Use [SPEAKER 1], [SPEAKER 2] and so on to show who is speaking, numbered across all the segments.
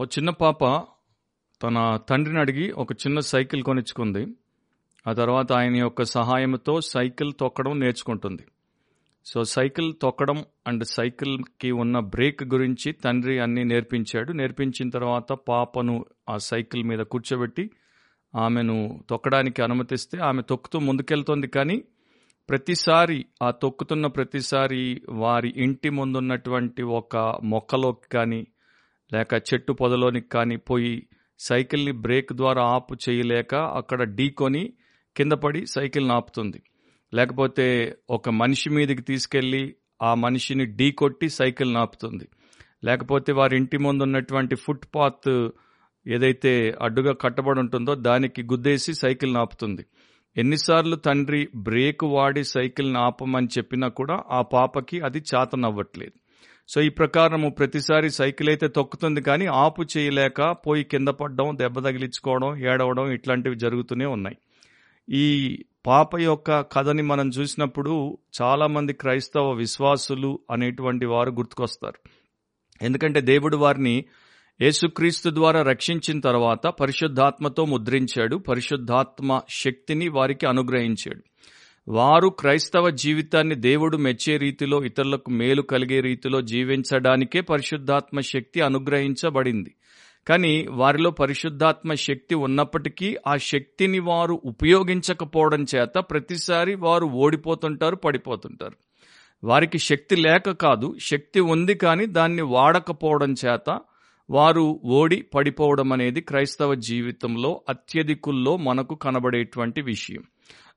[SPEAKER 1] ఓ చిన్న పాప తన తండ్రిని అడిగి ఒక చిన్న సైకిల్ కొనిచ్చుకుంది. ఆ తర్వాత ఆయన యొక్క సహాయంతో సైకిల్ తొక్కడం నేర్చుకుంటుంది. సో సైకిల్ తొక్కడం అండ్ సైకిల్కి ఉన్న బ్రేక్ గురించి తండ్రి అన్ని నేర్పించాడు. నేర్పించిన తర్వాత పాపను ఆ సైకిల్ మీద కూర్చోబెట్టి ఆమెను తొక్కడానికి అనుమతిస్తే ఆమె తొక్కుతూ ముందుకెళ్తోంది. కానీ ప్రతిసారి ఆ తొక్కుతున్న ప్రతిసారి వారి ఇంటి ముందున్నటువంటి ఒక మొక్కలోకి కానీ లేక చెట్టు పొదలోనికి కానీ పోయి సైకిల్ని బ్రేక్ ద్వారా ఆపు చేయలేక అక్కడ ఢీకొని కింద పడి సైకిల్ని ఆపుతుంది. లేకపోతే ఒక మనిషి మీదకి తీసుకెళ్ళి ఆ మనిషిని ఢీ కొట్టి సైకిల్ని ఆపుతుంది. లేకపోతే వారి ఇంటి ముందు ఉన్నటువంటి ఫుట్ పాత్ ఏదైతే అడ్డుగా కట్టబడి ఉంటుందో దానికి గుద్దేసి సైకిల్ని ఆపుతుంది. ఎన్నిసార్లు తండ్రి బ్రేక్ వాడి సైకిల్ని ఆపమని చెప్పినా కూడా ఆ పాపకి అది చేతనవ్వట్లేదు. సో ఈ ప్రకారము ప్రతిసారి సైకిల్ అయితే తొక్కుతుంది కానీ ఆపు చేయలేక పోయి కింద పడడం దెబ్బ తగిలించుకోవడం ఏడవడం ఇట్లాంటివి జరుగుతూనే ఉన్నాయి. ఈ పాప యొక్క కథని మనం చూసినప్పుడు చాలామంది క్రైస్తవ విశ్వాసులు అనేటువంటి వారు గుర్తుకొస్తారు. ఎందుకంటే దేవుడు వారిని యేసుక్రీస్తు ద్వారా రక్షించిన తర్వాత పరిశుద్ధాత్మతో ముద్రించాడు పరిశుద్ధాత్మ శక్తిని వారికి అనుగ్రహించాడు. వారు క్రైస్తవ జీవితాన్ని దేవుడు మెచ్చే రీతిలో ఇతరులకు మేలు కలిగే రీతిలో జీవించడానికే పరిశుద్ధాత్మ శక్తి అనుగ్రహించబడింది. కానీ వారిలో పరిశుద్ధాత్మ శక్తి ఉన్నప్పటికీ ఆ శక్తిని వారు ఉపయోగించకపోవడం చేత ప్రతిసారి వారు ఓడిపోతుంటారు పడిపోతుంటారు. వారికి శక్తి లేక కాదు శక్తి ఉంది కానీ దాన్ని వాడకపోవడం చేత వారు ఓడి పడిపోవడం అనేది క్రైస్తవ జీవితంలో అత్యధికుల్లో మనకు కనబడేటువంటి విషయం.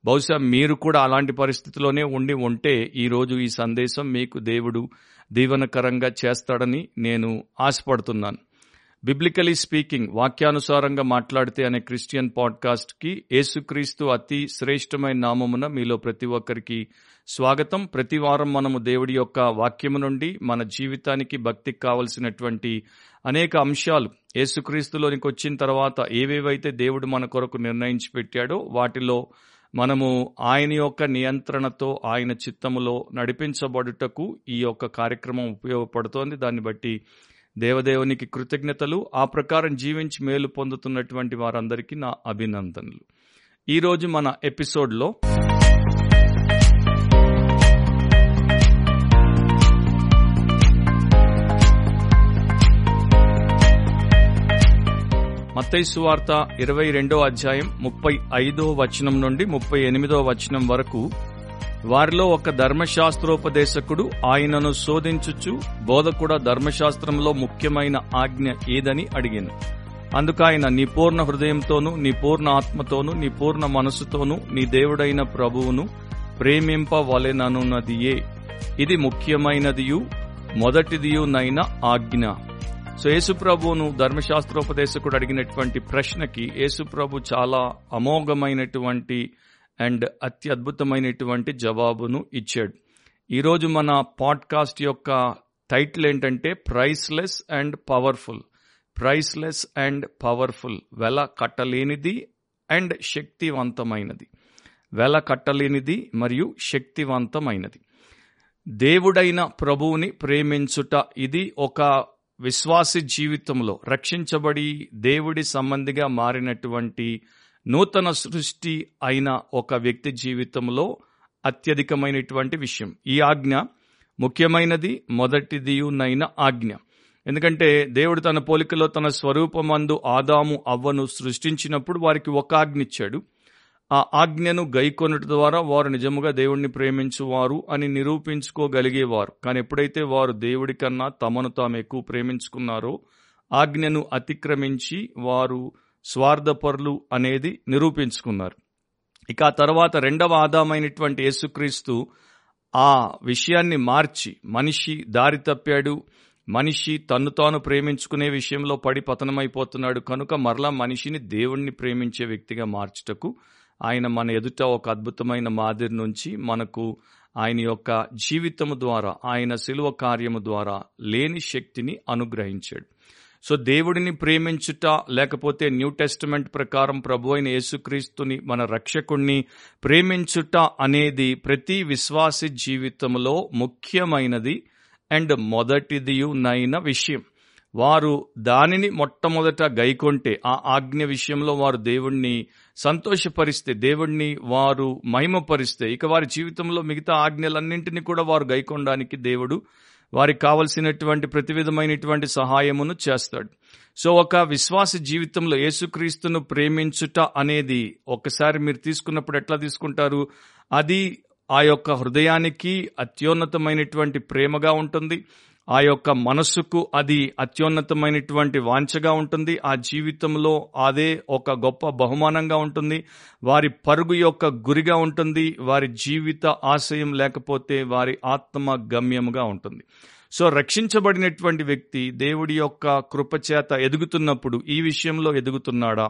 [SPEAKER 1] బహుశా మీరు కూడా అలాంటి పరిస్థితిలోనే ఉండి ఉంటే ఈరోజు ఈ సందేశం మీకు దేవుడు దీవనకరంగా చేస్తాడని నేను ఆశపడుతున్నాను. బిబ్లికలీ స్పీకింగ్ వాక్యానుసారంగా మాట్లాడితే అనే క్రిస్టియన్ పాడ్కాస్ట్కి యేసుక్రీస్తు అతి శ్రేష్టమైన నామమున మీలో ప్రతి ఒక్కరికి స్వాగతం. ప్రతి వారం మనము దేవుడి యొక్క వాక్యము నుండి మన జీవితానికి భక్తికి కావలసినటువంటి అనేక అంశాలు యేసుక్రీస్తులోనికి వచ్చిన తర్వాత ఏవేవైతే దేవుడు మన కొరకు నిర్ణయించి పెట్టాడో వాటిలో మనము ఆయన యొక్క నియంత్రణతో ఆయన చిత్తములో నడిపించబడుటకు ఈ యొక్క కార్యక్రమం ఉపయోగపడుతోంది. దాన్ని బట్టి దేవదేవునికి కృతజ్ఞతలు. ఆ ప్రకారం జీవించి మేలు పొందుతున్నటువంటి వారందరికీ నా అభినందనలు. ఈరోజు మన ఎపిసోడ్లో మత్తై వార్త ఇరవై రెండో అధ్యాయం ముప్పై ఐదో వచనం నుండి ముప్పై ఎనిమిదో వచనం వరకు వారిలో ఒక ధర్మశాస్త్రోపదేశకుడు ఆయనను శోధించుచు బోధకుడ ధర్మశాస్త్రంలో ముఖ్యమైన ఆజ్ఞ ఏదని అడిగాను. అందుకు ఆయన నీ పూర్ణ హృదయంతోనూ నీ పూర్ణ ఆత్మతోనూ నీ పూర్ణ మనసుతోనూ నీ దేవుడైన ప్రభువును ప్రేమింపవలెననున్నదియే. ఇది ముఖ్యమైనదియు మొదటిదియునైన ఆజ్ఞ. సో యేసుప్రభువును ధర్మశాస్త్రోపదేశకుడు అడిగినటువంటి ప్రశ్నకి యేసుప్రభు చాలా అమోఘమైనటువంటి అండ్ అత్యద్భుతమైనటువంటి జవాబును ఇచ్చాడు. ఈరోజు మన పాడ్కాస్ట్ యొక్క టైటిల్ ఏంటంటే priceless and powerful. Priceless and powerful. వెల కట్టలేనిది అండ్ శక్తివంతమైనది. వెల కట్టలేనిది మరియు శక్తివంతమైనది. దేవుడైన ప్రభువుని ప్రేమించుట ఇది ఒక విశ్వాసి జీవితంలో రక్షించబడి దేవుడి సంబంధిగా మారినటువంటి నూతన సృష్టి అయిన ఒక వ్యక్తి జీవితంలో అత్యధికమైనటువంటి విషయం. ఈ ఆజ్ఞ ముఖ్యమైనది మొదటిదియునైన ఆజ్ఞ. ఎందుకంటే దేవుడు తన పోలికలో తన స్వరూపమందు ఆదాము అవ్వను సృష్టించినప్పుడు వారికి ఒక ఆజ్ఞ ఇచ్చాడు. ఆ ఆజ్ఞను గైకొనట ద్వారా వారు నిజముగా దేవుణ్ణి ప్రేమించువారు అని నిరూపించుకోగలిగేవారు. కానీ ఎప్పుడైతే వారు దేవుడి కన్నా తమను తాము ఎక్కువ ప్రేమించుకున్నారో ఆజ్ఞను అతిక్రమించి వారు స్వార్థపరులు అనేది నిరూపించుకున్నారు. ఇక ఆ తర్వాత రెండవ ఆదామైనటువంటి యేసుక్రీస్తు ఆ విషయాన్ని మార్చి మనిషి దారి తప్పాడు. మనిషి తన్ను తాను ప్రేమించుకునే విషయంలో పడి పతనమైపోతున్నాడు. కనుక మరలా మనిషిని దేవుణ్ణి ప్రేమించే వ్యక్తిగా మార్చుటకు ఆయన మన ఎదుట ఒక అద్భుతమైన మాదిరి నుంచి మనకు ఆయన యొక్క జీవితము ద్వారా ఆయన శిలువ కార్యము ద్వారా లేని శక్తిని అనుగ్రహించాడు. సో దేవుడిని ప్రేమించుట లేకపోతే న్యూ టెస్టిమెంట్ ప్రకారం ప్రభు అయిన యేసుక్రీస్తుని మన రక్షకుణ్ణి ప్రేమించుట అనేది ప్రతి విశ్వాసి జీవితంలో ముఖ్యమైనది అండ్ మొదటిదియునైన విషయం. వారు దానిని మొట్టమొదట గైకొంటే ఆ ఆజ్ఞ విషయంలో వారు దేవుణ్ణి సంతోషపరిస్తే దేవుణ్ణి వారు మహిమపరిస్తే ఇక వారి జీవితంలో మిగతా ఆజ్ఞలన్నింటినీ కూడా వారు గైకొనడానికి దేవుడు వారికి కావలసినటువంటి ప్రతి విధమైనటువంటి సహాయమును చేస్తాడు. సో ఒక విశ్వాస జీవితంలో యేసుక్రీస్తును ప్రేమించుట అనేది ఒకసారి మీరు తీసుకున్నప్పుడు ఎట్లా తీసుకుంటారు? అది ఆ యొక్క హృదయానికి అత్యున్నతమైనటువంటి ప్రేమగా ఉంటుంది. ఆ యొక్క మనస్సుకు అది అత్యున్నతమైనటువంటి వాంఛగా ఉంటుంది. ఆ జీవితంలో అదే ఒక గొప్ప బహుమానంగా ఉంటుంది. వారి పరుగు యొక్క గురిగా ఉంటుంది. వారి జీవిత ఆశయం లేకపోతే వారి ఆత్మ గమ్యముగా ఉంటుంది. సో రక్షించబడినటువంటి వ్యక్తి దేవుడి యొక్క కృపచేత ఎదుగుతున్నప్పుడు ఈ విషయంలో ఎదుగుతున్నాడా?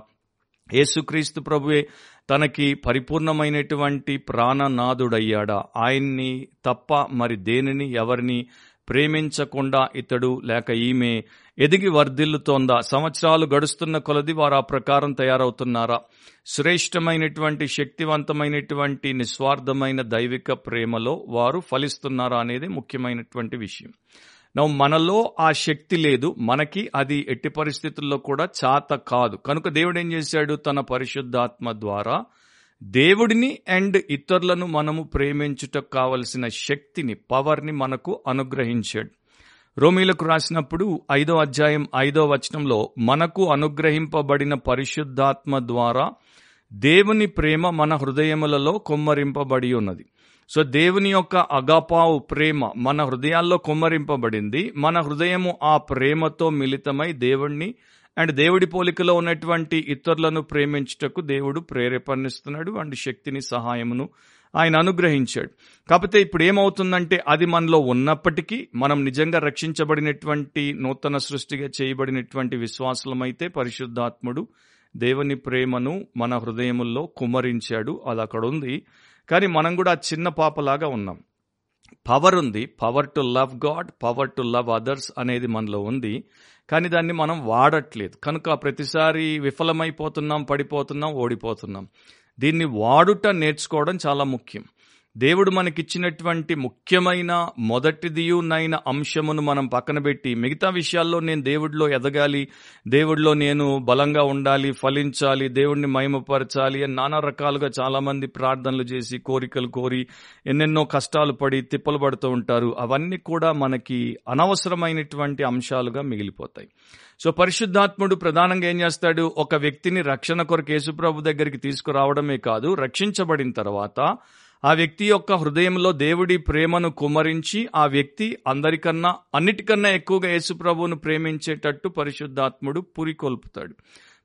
[SPEAKER 1] యేసుక్రీస్తు ప్రభువే తనకి పరిపూర్ణమైనటువంటి ప్రాణనాథుడయ్యాడా? ఆయన్ని తప్ప మరి దేనిని ఎవరిని ప్రేమించకుండా ఇతడు లేక ఈమె ఎదిగి వర్ధిల్లుతోందా? సంవత్సరాలు గడుస్తున్న కొలది వారు ఆ ప్రకారం తయారవుతున్నారా? శ్రేష్టమైనటువంటి శక్తివంతమైనటువంటి నిస్వార్థమైన దైవిక ప్రేమలో వారు ఫలిస్తున్నారా అనేది ముఖ్యమైనటువంటి విషయం. నవ్వు మనలో ఆ శక్తి లేదు. మనకి అది ఎట్టి పరిస్థితుల్లో కూడా చాత కాదు. కనుక దేవుడు ఏం చేశాడు? తన పరిశుద్ధాత్మ ద్వారా దేవుడిని అండ్ ఇతరులను మనము ప్రేమించుటకు కావలసిన శక్తిని పవర్ని మనకు అనుగ్రహించాడు. రోమిలకు రాసినప్పుడు ఐదో అధ్యాయం ఐదో వచనంలో మనకు అనుగ్రహింపబడిన పరిశుద్ధాత్మ ద్వారా దేవుని ప్రేమ మన హృదయములలో కొమ్మరింపబడి ఉన్నది. సో దేవుని యొక్క అగాపావు ప్రేమ మన హృదయాల్లో కొమ్మరింపబడింది. మన హృదయము ఆ ప్రేమతో మిళితమై దేవుణ్ణి అండ్ దేవుడి పోలికలో ఉన్నటువంటి ఇతరులను ప్రేమించుటకు దేవుడు ప్రేరేపణిస్తున్నాడు అండ్ శక్తిని సహాయమును ఆయన అనుగ్రహించాడు. కాకపోతే ఇప్పుడు ఏమవుతుందంటే అది మనలో ఉన్నప్పటికీ మనం నిజంగా రక్షించబడినటువంటి నూతన సృష్టిగా చేయబడినటువంటి విశ్వాసులమైతే పరిశుద్ధాత్ముడు దేవుని ప్రేమను మన హృదయముల్లో కుమరించాడు. అది అక్కడ ఉంది కానీ మనం కూడా చిన్న పాపలాగా ఉన్నాం. పవర్ ఉంది. Power to love God power to love others అనేది మనలో ఉంది. కానీ దాన్ని మనం వాడట్లేదు. కనుక ప్రతిసారి విఫలమైపోతున్నాం పడిపోతున్నాం ఓడిపోతున్నాం. దీన్ని వాడుట నేర్చుకోవడం చాలా ముఖ్యం. దేవుడు మనకిచ్చినటువంటి ముఖ్యమైన మొదటిదియునైన అంశమును మనం పక్కన పెట్టి మిగతా విషయాల్లో నేను దేవుడిలో ఎదగాలి దేవుడిలో నేను బలంగా ఉండాలి ఫలించాలి దేవుడిని మహిమపరచాలి అని నానా రకాలుగా చాలామంది ప్రార్థనలు చేసి కోరికలు కోరి ఎన్నెన్నో కష్టాలు పడి తిప్పలు పడుతూ ఉంటారు. అవన్నీ కూడా మనకి అనవసరమైనటువంటి అంశాలుగా మిగిలిపోతాయి. సో పరిశుద్ధాత్ముడు ప్రధానంగా ఏం చేస్తాడు? ఒక వ్యక్తిని రక్షణ కొరకు యేసుప్రభు దగ్గరికి తీసుకురావడమే కాదు రక్షించబడిన తర్వాత ఆ వ్యక్తి యొక్క హృదయంలో దేవుడి ప్రేమను కుమరించి ఆ వ్యక్తి అందరికన్నా అన్నిటికన్నా ఎక్కువగా యేసుప్రభువును ప్రేమించేటట్టు పరిశుద్ధాత్ముడు పురికొల్పుతాడు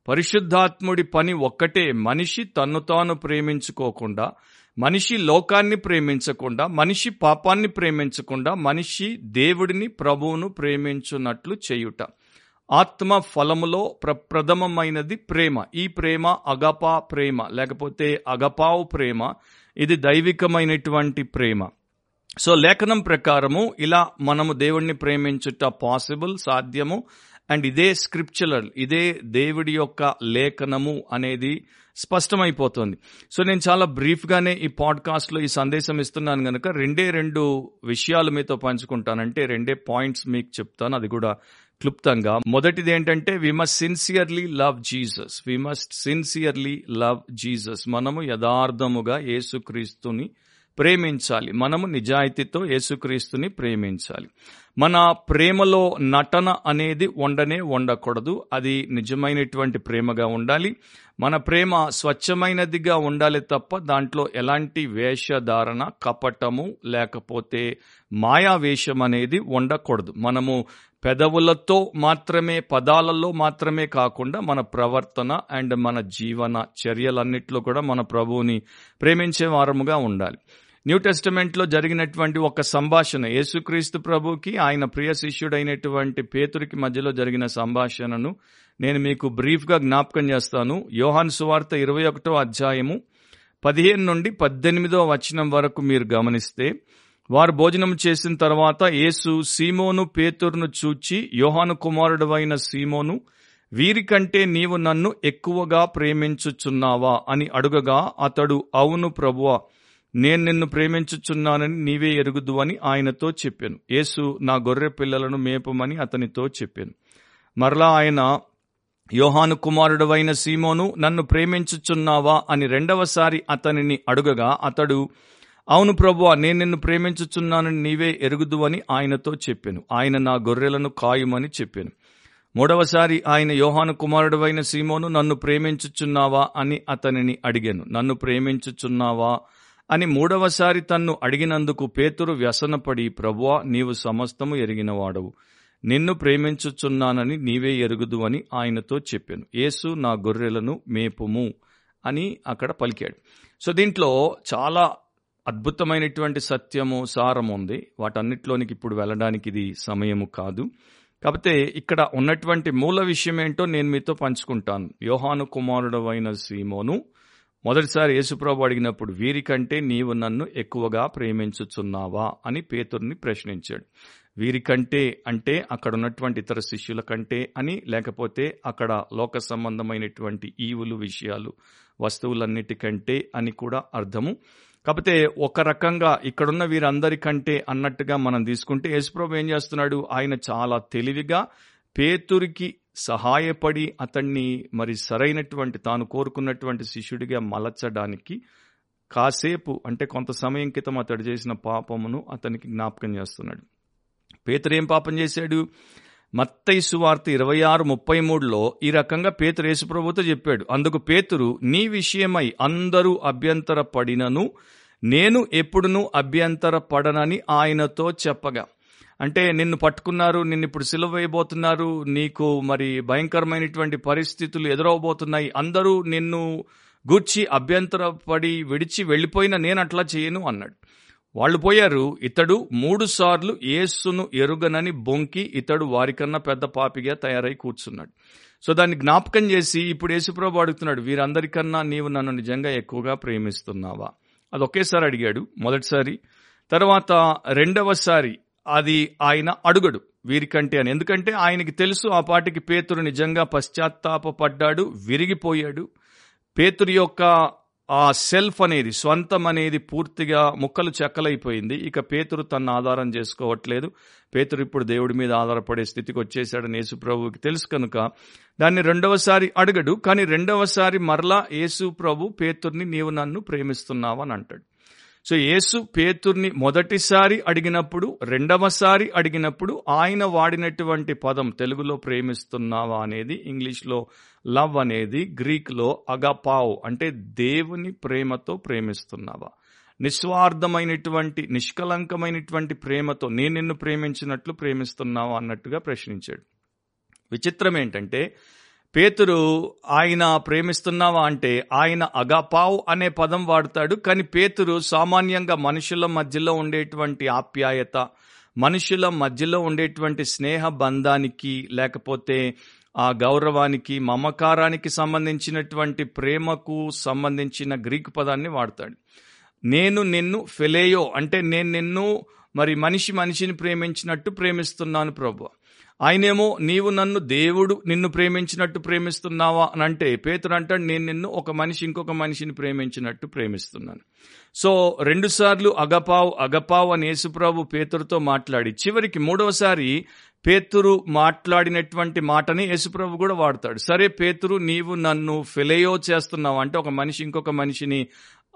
[SPEAKER 1] పరిశుద్ధాత్ముడి పని ఒక్కటే మనిషి తన్ను తాను ప్రేమించుకోకుండా మనిషి లోకాన్ని ప్రేమించకుండా మనిషి పాపాన్ని ప్రేమించకుండా మనిషి దేవుడిని ప్రభువును ప్రేమించున్నట్లు చేయుట. ఆత్మ ఫలములో ప్రప్రథమమైనది ప్రేమ. ఈ ప్రేమ అగపా ప్రేమ లేకపోతే అగపావు ప్రేమ ఇది దైవికమైనటువంటి ప్రేమ. సో లేఖనం ప్రకారము ఇలా మనము దేవుణ్ణి ప్రేమించుట పాసిబుల్ సాధ్యము. అండ్ ఇదే స్క్రిప్చులర్ ఇదే దేవుడి యొక్క లేఖనము అనేది స్పష్టమైపోతుంది. సో నేను చాలా బ్రీఫ్గానే ఈ పాడ్కాస్ట్లో ఈ సందేశం ఇస్తున్నాను కనుక రెండే రెండు విషయాలు మీతో పంచుకుంటానంటే రెండే పాయింట్స్ మీకు చెప్తాను. అది కూడా క్లుప్తంగా మొదటిది ఏంటంటే we must sincerely love Jesus we must sincerely love Jesus మనము యథార్థముగా యేసుక్రీస్తుని ప్రేమించాలి. మనము నిజాయితీతో యేసుక్రీస్తుని ప్రేమించాలి. మన ప్రేమలో నటన అనేది ఉండనే ఉండకూడదు అది నిజమైనటువంటి ప్రేమగా ఉండాలి. మన ప్రేమ స్వచ్ఛమైనదిగా ఉండాలి తప్ప దాంట్లో ఎలాంటి వేషధారణ కపటము లేకపోతే మాయావేషం అనేది ఉండకూడదు మనము పెదవులతో మాత్రమే పదాలలో మాత్రమే కాకుండా మన ప్రవర్తన అండ్ మన జీవన చర్యలన్నిట్లో కూడా మన ప్రభువుని ప్రేమించే వారముగా ఉండాలి. న్యూ టెస్టమెంట్లో జరిగినటువంటి ఒక సంభాషణ యేసుక్రీస్తు ప్రభుకి ఆయన ప్రియ శిష్యుడైనటువంటి పేతురికి మధ్యలో జరిగిన సంభాషణను నేను మీకు బ్రీఫ్గా జ్ఞాపకం చేస్తాను. యోహాన్ సువార్త ఇరవై ఒకటో అధ్యాయము పదిహేను నుండి పద్దెనిమిదో వచనం వరకు మీరు గమనిస్తే వారు భోజనం చేసిన తర్వాత యేసు సీమోను పేతురును చూచి యోహాను కుమారుడు అయిన సీమోను వీరికంటే నీవు నన్ను ఎక్కువగా ప్రేమించుచున్నావా అని అడుగగా అతడు అవును ప్రభువా నేను నిన్ను ప్రేమించుచున్నానని నీవే ఎరుగుదు అని ఆయనతో చెప్పాను. యేసు నా గొర్రె పిల్లలను మేపమని అతనితో చెప్పాను. మరలా ఆయన యోహాను కుమారుడవైన సీమోను నన్ను ప్రేమించుచున్నావా అని రెండవసారి అతనిని అడుగగా అతడు అవును ప్రభువా నేను నిన్ను ప్రేమించుచున్నానని నీవే ఎరుగుదువని ఆయనతో చెప్పాను. ఆయన నా గొర్రెలను కాయుమని చెప్పాను. మూడవసారి ఆయన యోహాను కుమారుడవైన సీమోను నన్ను ప్రేమించుచున్నావా అని అతనిని అడిగాను. నన్ను ప్రేమించుచున్నావా అని మూడవసారి తన్ను అడిగినందుకు పేతురు వ్యసనపడి ప్రభువా నీవు సమస్తము ఎరిగినవాడవు. నిన్ను ప్రేమించుచున్నానని నీవే ఎరుగుదు అని ఆయనతో చెప్పాను. యేసు నా గొర్రెలను మేపుము అని అక్కడ పలికాడు. సో దీంట్లో చాలా అద్భుతమైనటువంటి సత్యము సారం ఉంది. వాటన్నిటిలోనికి ఇప్పుడు వెళ్ళడానికి ఇది సమయము కాదు. కాకపోతే ఇక్కడ ఉన్నటువంటి మూల విషయం ఏంటో నేను మీతో పంచుకుంటాను. యోహాను కుమారుడవైన సీమోను మొదటిసారి యేసుప్రభు అడిగినప్పుడు వీరికంటే నీవు నన్ను ఎక్కువగా ప్రేమించుచున్నావా? అని పేతుర్ని ప్రశ్నించాడు. వీరికంటే అంటే అక్కడ ఉన్నటువంటి ఇతర శిష్యుల కంటే అని లేకపోతే అక్కడ లోక సంబంధమైనటువంటి ఈవులు విషయాలు వస్తువులన్నిటికంటే అని కూడా అర్థము. కాకపోతే ఒక రకంగా ఇక్కడున్న వీరందరికంటే అన్నట్టుగా మనం తీసుకుంటే యేసుప్రభు ఏం చేస్తున్నాడు? ఆయన చాలా తెలివిగా పేతురికి సహాయపడి అతన్ని మరి సరైనటువంటి తాను కోరుకున్నటువంటి శిష్యుడిగా మలచడానికి కాసేపు అంటే కొంత సమయం క్రితం అతడు చేసిన పాపమును అతనికి జ్ఞాపకం చేస్తున్నాడు. పేతురు ఏం పాపం చేశాడు? మత్తయి సువార్త ఇరవై ఆరు ముప్పై మూడులో ఈ రకంగా పేతురు యేసుప్రభుతో చెప్పాడు. అందుకు పేతురు నీ విషయమై అందరూ అభ్యంతర పడినను నేను ఎప్పుడునూ అభ్యంతర పడనని ఆయనతో చెప్పగా. అంటే నిన్ను పట్టుకున్నారు నిన్ను ఇప్పుడు సిలువ వేయబోతున్నారు నీకు మరి భయంకరమైనటువంటి పరిస్థితులు ఎదురవబోతున్నాయి. అందరూ నిన్ను గూర్చి అభ్యంతరపడి విడిచి వెళ్ళిపోయిన నేను అట్లా చేయను అన్నాడు. వాళ్ళు పోయారు. ఇతడు మూడు సార్లు యేసును ఎరుగనని బొంకి ఇతడు వారికన్నా పెద్ద పాపిగా తయారై కూర్చున్నాడు. సో దాన్ని జ్ఞాపకం చేసి ఇప్పుడు యేసుప్రభు అడుగుతున్నాడు వీరందరికన్నా నీవు నన్ను నిజంగా ఎక్కువగా ప్రేమిస్తున్నావా? అది ఒకేసారి అడిగాడు మొదటిసారి. తర్వాత రెండవసారి అది ఆయన అడుగడు వీరికంటే అని. ఎందుకంటే ఆయనకి తెలుసు ఆ పాటికి పేతురు నిజంగా పశ్చాత్తాపడ్డాడు విరిగిపోయాడు. పేతురు యొక్క ఆ సెల్ఫ్ అనేది స్వంతం అనేది పూర్తిగా ముక్కలు చెక్కలైపోయింది. ఇక పేతురు తన ఆధారం చేసుకోవట్లేదు. పేతురు ఇప్పుడు దేవుడి మీద ఆధారపడే స్థితికి వచ్చేసాడని యేసు ప్రభువుకి తెలుసు కనుక దాన్ని రెండవసారి అడగడు. కానీ రెండవసారి మరలా యేసు ప్రభు పేతుర్ని నీవు నన్ను ప్రేమిస్తున్నావని అంటాడు. సో యేసు పేతుర్ని మొదటిసారి అడిగినప్పుడు రెండవసారి అడిగినప్పుడు ఆయన వాడినటువంటి పదం తెలుగులో ప్రేమిస్తున్నావా అనేది ఇంగ్లీష్లో లవ్ అనేది గ్రీక్లో అగపావ్ అంటే దేవుని ప్రేమతో ప్రేమిస్తున్నావా. నిస్వార్థమైనటువంటి నిష్కలంకమైనటువంటి ప్రేమతో నేను నిన్ను ప్రేమించినట్లు ప్రేమిస్తున్నావా అన్నట్టుగా ప్రశ్నించాడు. విచిత్రం ఏంటంటే పేతురు ఆయన ప్రేమిస్తున్నావా? అంటే ఆయన అగపావ్ అనే పదం వాడతాడు. కానీ పేతురు సామాన్యంగా మనుషుల మధ్యలో ఉండేటువంటి ఆప్యాయత మనుషుల మధ్యలో ఉండేటువంటి స్నేహ బంధానికి లేకపోతే ఆ గౌరవానికి మమకారానికి సంబంధించినటువంటి ప్రేమకు సంబంధించిన గ్రీకు పదాన్ని వాడతాడు. నేను నిన్ను ఫెలేయో అంటే నేను నిన్ను మరి మనిషి మనిషిని ప్రేమించినట్టు ప్రేమిస్తున్నాను ప్రభు ఆయనేమో నీవు నన్ను దేవుడు నిన్ను ప్రేమించినట్టు ప్రేమిస్తున్నావా? అని అంటే పేతురు అంటాడు నేను నిన్ను ఒక మనిషి ఇంకొక మనిషిని ప్రేమించినట్టు ప్రేమిస్తున్నాను. సో రెండుసార్లు అగపావ్ అగపావ్ అని యేసుప్రభు పేతురుతో మాట్లాడి చివరికి మూడవసారి పేతురు మాట్లాడినటువంటి మాటని యేసుప్రభు కూడా వాడతాడు. సరే పేతురు నీవు నన్ను ఫిలయో చేస్తున్నావు? అంటే ఒక మనిషి ఇంకొక మనిషిని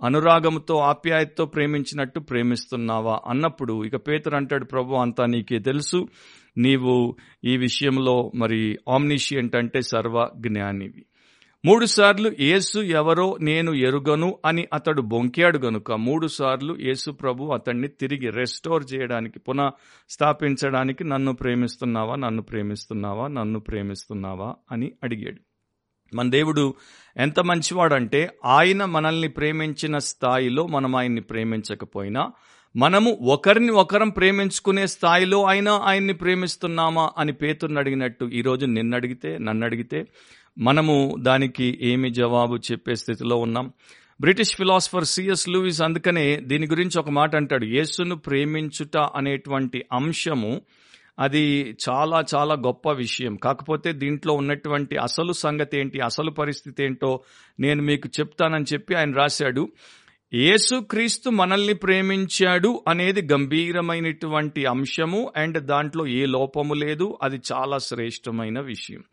[SPEAKER 1] అనురాగంతో ఆప్యాయతతో ప్రేమించినట్టు ప్రేమిస్తున్నావా? అన్నప్పుడు ఇక పేతురు అంటాడు ప్రభు అంతా నీకే తెలుసు. నీవు ఈ విషయంలో మరి ఆమ్నిషియంట్ అంటే సర్వ జ్ఞానివి మూడుసార్లు ఏసు యేసు ఎవరో నేను ఎరుగను అని అతడు బొంకాడు గనుక మూడుసార్లు ఏసు యేసు ప్రభు అతన్ని తిరిగి రెస్టోర్ చేయడానికి పునః స్థాపించడానికి నన్ను ప్రేమిస్తున్నావా నన్ను ప్రేమిస్తున్నావా నన్ను ప్రేమిస్తున్నావా అని అడిగాడు. మన దేవుడు ఎంత మంచివాడంటే ఆయన మనల్ని ప్రేమించిన స్థాయిలో మనం ఆయన్ని ప్రేమించకపోయినా మనము ఒకరిని ఒకరం ప్రేమించుకునే స్థాయిలో అయినా ఆయన్ని ప్రేమిస్తున్నామా అని పేతుర్ని అడిగినట్టు ఈరోజు నిన్ను అడిగితే నన్ను అడిగితే మనము దానికి ఏమి జవాబు చెప్పే స్థితిలో ఉన్నాం. బ్రిటిష్ ఫిలాసఫర్ సిఎస్ లూయిస్ అందుకనే దీని గురించి ఒక మాట అంటాడు. యేసును ప్రేమించుట అనేటువంటి అంశము అది చాలా చాలా గొప్ప విషయం. కాకపోతే దీంట్లో ఉన్నటువంటి అసలు సంగతి ఏంటి అసలు పరిస్థితి ఏంటో నేను మీకు చెప్తానని చెప్పి ఆయన రాశాడు. యేసుక్రీస్తు మనల్ని ప్రేమించాడు అనేది గంభీరమైనటువంటి అంశము అండ్ దాంట్లో ఏ లోపము లేదు. అది చాలా శ్రేష్టమైన విషయం.